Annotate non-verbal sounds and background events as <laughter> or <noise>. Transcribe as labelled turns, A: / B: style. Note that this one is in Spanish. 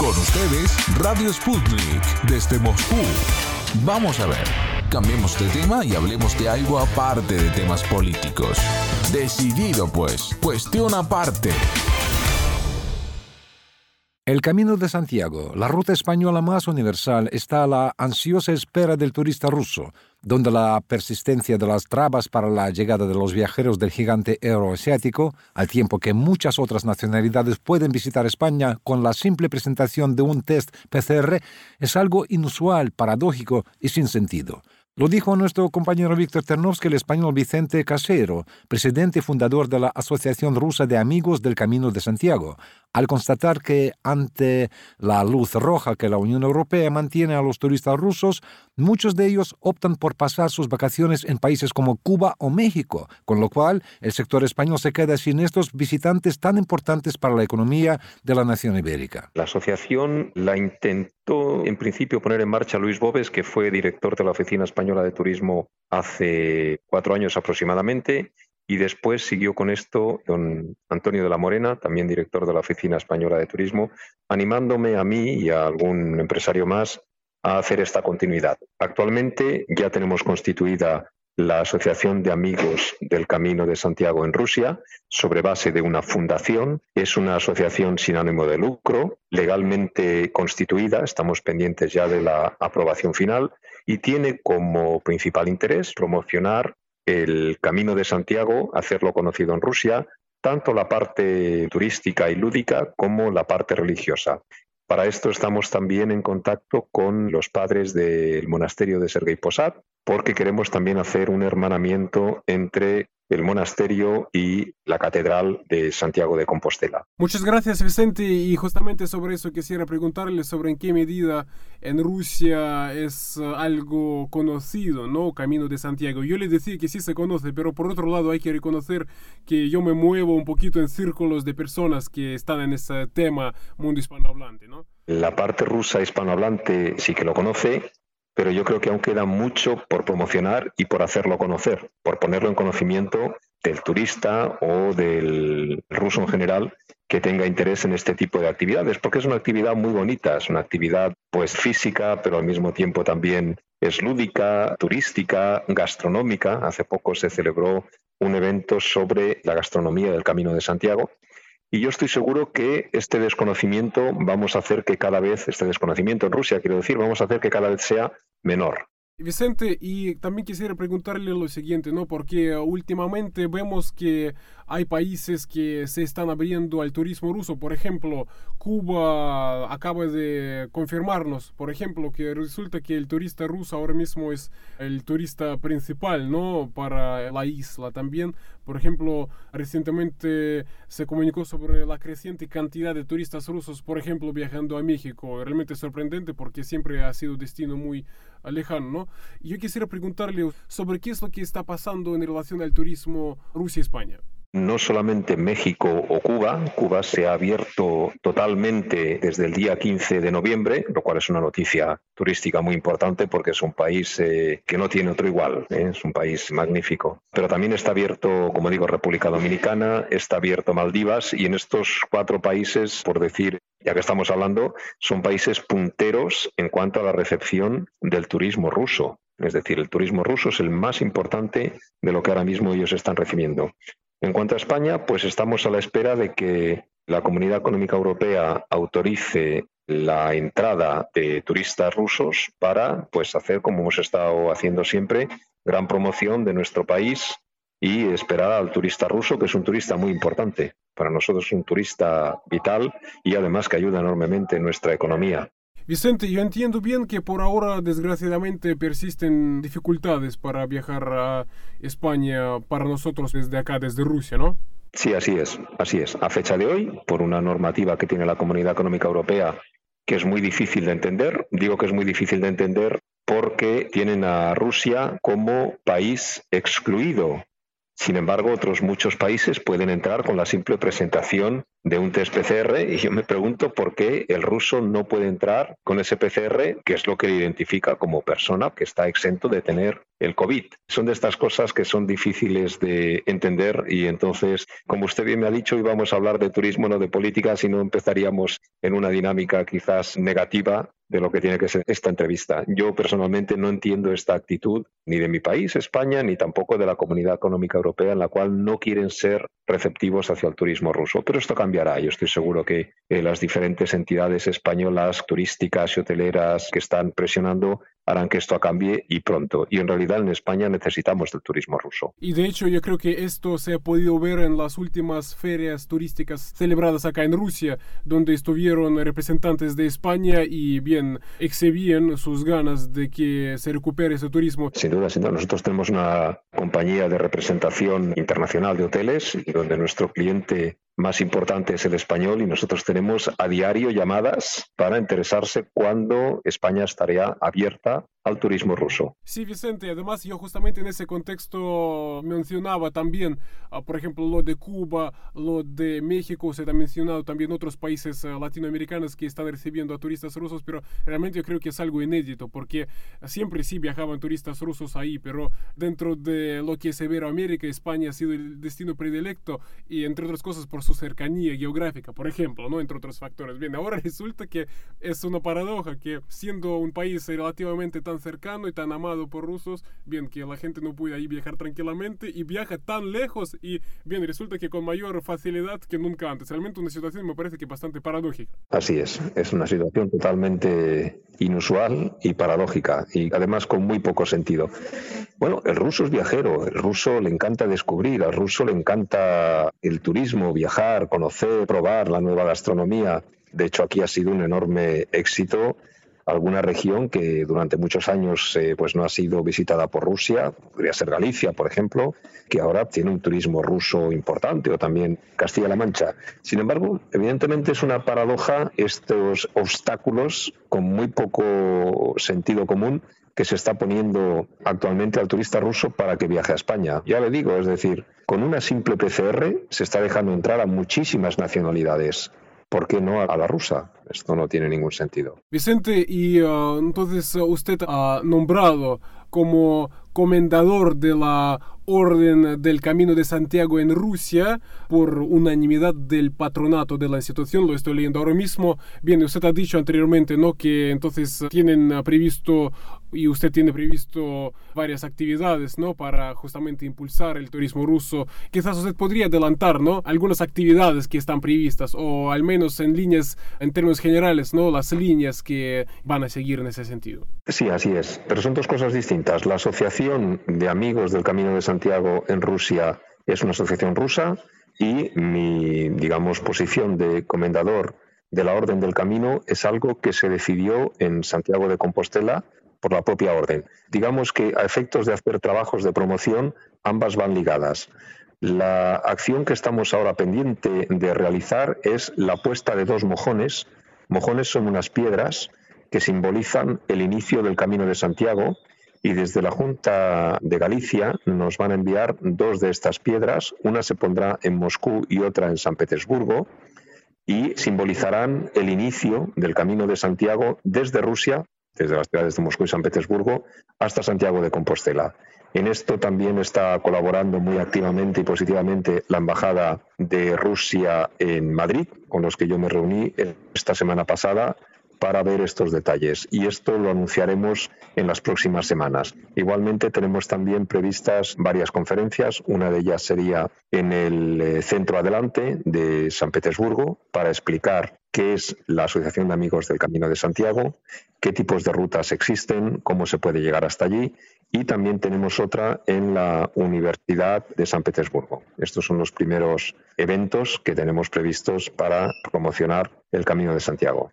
A: Con ustedes, Radio Sputnik, desde Moscú. Vamos a ver, cambiemos de tema y hablemos de algo aparte de temas políticos. Decidido pues, cuestión aparte.
B: El Camino de Santiago, la ruta española más universal, está a la ansiosa espera del turista ruso, donde la persistencia de las trabas para la llegada de los viajeros del gigante euroasiático, al tiempo que muchas otras nacionalidades pueden visitar España con la simple presentación de un test PCR, es algo inusual, paradójico y sin sentido. Lo dijo nuestro compañero Víctor Ternovsky, el español Vicente Casero, presidente y fundador de la Asociación Rusa de Amigos del Camino de Santiago, al constatar que ante la luz roja que la Unión Europea mantiene a los turistas rusos, muchos de ellos optan por pasar sus vacaciones en países como Cuba o México, con lo cual el sector español se queda sin estos visitantes tan importantes para la economía de la nación ibérica.
C: La asociación la intentó en principio poner en marcha Luis Bobes, que fue director de la Oficina Española de Turismo hace cuatro años aproximadamente, y después siguió con esto don Antonio de la Morena, también director de la Oficina Española de Turismo, animándome a mí y a algún empresario más a hacer esta continuidad. Actualmente ya tenemos constituida la Asociación de Amigos del Camino de Santiago en Rusia, sobre base de una fundación. Es una asociación sin ánimo de lucro, legalmente constituida, estamos pendientes ya de la aprobación final, y tiene como principal interés promocionar el Camino de Santiago, hacerlo conocido en Rusia, tanto la parte turística y lúdica como la parte religiosa. Para esto estamos también en contacto con los padres del monasterio de Sergei Posad, porque queremos también hacer un hermanamiento entre el monasterio y la catedral de Santiago de Compostela.
D: Muchas gracias Vicente y justamente sobre eso quisiera preguntarle sobre en qué medida en Rusia es uh, algo conocido, ¿no? Camino de Santiago. Yo le decía que sí se conoce, pero por otro lado hay que reconocer que yo me muevo un poquito en círculos de personas que están en ese tema mundo hispanohablante, ¿no?
C: La parte rusa hispanohablante sí que lo conoce, pero yo creo que aún queda mucho por promocionar y por hacerlo conocer, por ponerlo en conocimiento del turista o del ruso en general que tenga interés en este tipo de actividades, porque es una actividad muy bonita, es una actividad pues física, pero al mismo tiempo también es lúdica, turística, gastronómica. Hace poco se celebró un evento sobre la gastronomía del Camino de Santiago y yo estoy seguro que este desconocimiento vamos a hacer que cada vez, este desconocimiento en Rusia, quiero decir, vamos a hacer que cada vez sea menor.
D: Vicente, y también quisiera preguntarle lo siguiente, ¿no? Porque últimamente vemos que hay países que se están abriendo al turismo ruso. Por ejemplo, Cuba acaba de confirmarnos, por ejemplo, que resulta que el turista ruso ahora mismo es el turista principal, ¿no? Para la isla también. Por ejemplo, recientemente se comunicó sobre la creciente cantidad de turistas rusos, por ejemplo, viajando a México. Realmente sorprendente porque siempre ha sido destino muy lejano, ¿no? Yo quisiera preguntarle sobre qué es lo que está pasando en relación al turismo Rusia-España
C: no solamente México o Cuba, Cuba se ha abierto totalmente desde el día 15 de noviembre, lo cual es una noticia turística muy importante porque es un país eh, que no tiene otro igual, ¿eh? es un país magnífico. Pero también está abierto, como digo, República Dominicana, está abierto Maldivas y en estos cuatro países, por decir, ya que estamos hablando, son países punteros en cuanto a la recepción del turismo ruso. Es decir, el turismo ruso es el más importante de lo que ahora mismo ellos están recibiendo. En cuanto a España, pues estamos a la espera de que la Comunidad Económica Europea autorice la entrada de turistas rusos para pues hacer como hemos estado haciendo siempre gran promoción de nuestro país y esperar al turista ruso que es un turista muy importante. Para nosotros es un turista vital y además que ayuda enormemente en nuestra economía
D: Vicente, yo entiendo bien que por ahora desgraciadamente persisten dificultades para viajar a España para nosotros desde acá, desde Rusia, ¿no?
C: Sí, así es, así es. A fecha de hoy, por una normativa que tiene la Comunidad Económica Europea que es muy difícil de entender, digo que es muy difícil de entender porque tienen a Rusia como país excluido Sin embargo, otros muchos países pueden entrar con la simple presentación de un test PCR y yo me pregunto por qué el ruso no puede entrar con ese PCR, que es lo que le identifica como persona que está exento de tener el COVID. Son de estas cosas que son difíciles de entender y entonces, como usted bien me ha dicho, íbamos a hablar de turismo, no de política, si no empezaríamos en una dinámica quizás negativa de lo que tiene que ser esta entrevista. Yo personalmente no entiendo esta actitud ni de mi país, España, ni tampoco de la Comunidad Económica Europea, en la cual no quieren ser receptivos hacia el turismo ruso. Pero esto cambiará. Yo estoy seguro que eh, las diferentes entidades españolas, turísticas y hoteleras que están presionando harán que esto cambie y pronto. Y en realidad en España necesitamos del turismo ruso.
D: Y de hecho yo creo que esto se ha podido ver en las últimas ferias turísticas celebradas acá en Rusia, donde estuvieron representantes de España y bien exhibían sus ganas de que se recupere ese turismo.
C: Sin duda, sin duda. Nosotros tenemos una compañía de representación internacional de hoteles donde nuestro cliente más importante es el español y nosotros tenemos a diario llamadas para interesarse cuándo España estaría abierta al turismo ruso.
D: Sí, Vicente, además yo justamente en ese contexto mencionaba también, ah, por ejemplo, lo de Cuba, lo de México, se ha mencionado también otros países ah, latinoamericanos que están recibiendo a turistas rusos, pero realmente yo creo que es algo inédito, porque siempre sí viajaban turistas rusos ahí, pero dentro de lo que es Iberoamérica, España ha sido el destino predilecto y entre otras cosas por su cercanía geográfica, por ejemplo, ¿no? Entre otros factores. Bien, ahora <laughs> resulta que es una paradoja que siendo un país relativamente cercano y tan amado por rusos, bien, que la gente no puede ahí viajar tranquilamente y viaja tan lejos y bien, resulta que con mayor facilidad que nunca antes. Realmente una situación me parece que bastante paradójica.
C: Así es, es una situación totalmente inusual y paradójica y además con muy poco sentido. Bueno, el ruso es viajero, el ruso le encanta descubrir, al ruso le encanta el turismo, viajar, conocer, probar la nueva gastronomía. De hecho, aquí ha sido un enorme éxito alguna región que durante muchos años eh, pues no ha sido visitada por Rusia, podría ser Galicia, por ejemplo, que ahora tiene un turismo ruso importante, o también Castilla-La Mancha. Sin embargo, evidentemente es una paradoja estos obstáculos con muy poco sentido común que se está poniendo actualmente al turista ruso para que viaje a España. Ya le digo, es decir, con una simple PCR se está dejando entrar a muchísimas nacionalidades. ¿Por qué no a la rusa? Esto no tiene ningún sentido.
D: Vicente, y uh, entonces usted ha nombrado como comendador de la Orden del Camino de Santiago en Rusia por unanimidad del patronato de la institución. Lo estoy leyendo ahora mismo. Bien, usted ha dicho anteriormente, ¿no? Que entonces tienen previsto y usted tiene previsto varias actividades, ¿no? Para justamente impulsar el turismo ruso. Quizás usted podría adelantar, ¿no? Algunas actividades que están previstas o al menos en líneas, en términos generales, ¿no? Las líneas que van a seguir en ese sentido.
C: Sí, así es. Pero son dos cosas distintas. La Asociación de Amigos del Camino de Santiago en Rusia es una asociación rusa y mi, digamos, posición de comendador de la Orden del Camino es algo que se decidió en Santiago de Compostela por la propia orden. Digamos que a efectos de hacer trabajos de promoción, ambas van ligadas. La acción que estamos ahora pendiente de realizar es la puesta de dos mojones. Mojones son unas piedras que simbolizan el inicio del Camino de Santiago y desde la Junta de Galicia nos van a enviar dos de estas piedras. Una se pondrá en Moscú y otra en San Petersburgo y simbolizarán el inicio del Camino de Santiago desde Rusia desde las ciudades de Moscú y San Petersburgo hasta Santiago de Compostela. En esto también está colaborando muy activamente y positivamente la Embajada de Rusia en Madrid, con los que yo me reuní esta semana pasada para ver estos detalles y esto lo anunciaremos en las próximas semanas. Igualmente tenemos también previstas varias conferencias, una de ellas sería en el eh, Centro Adelante de San Petersburgo para explicar qué es la Asociación de Amigos del Camino de Santiago, qué tipos de rutas existen, cómo se puede llegar hasta allí y también tenemos otra en la Universidad de San Petersburgo. Estos son los primeros eventos que tenemos previstos para promocionar el Camino de Santiago.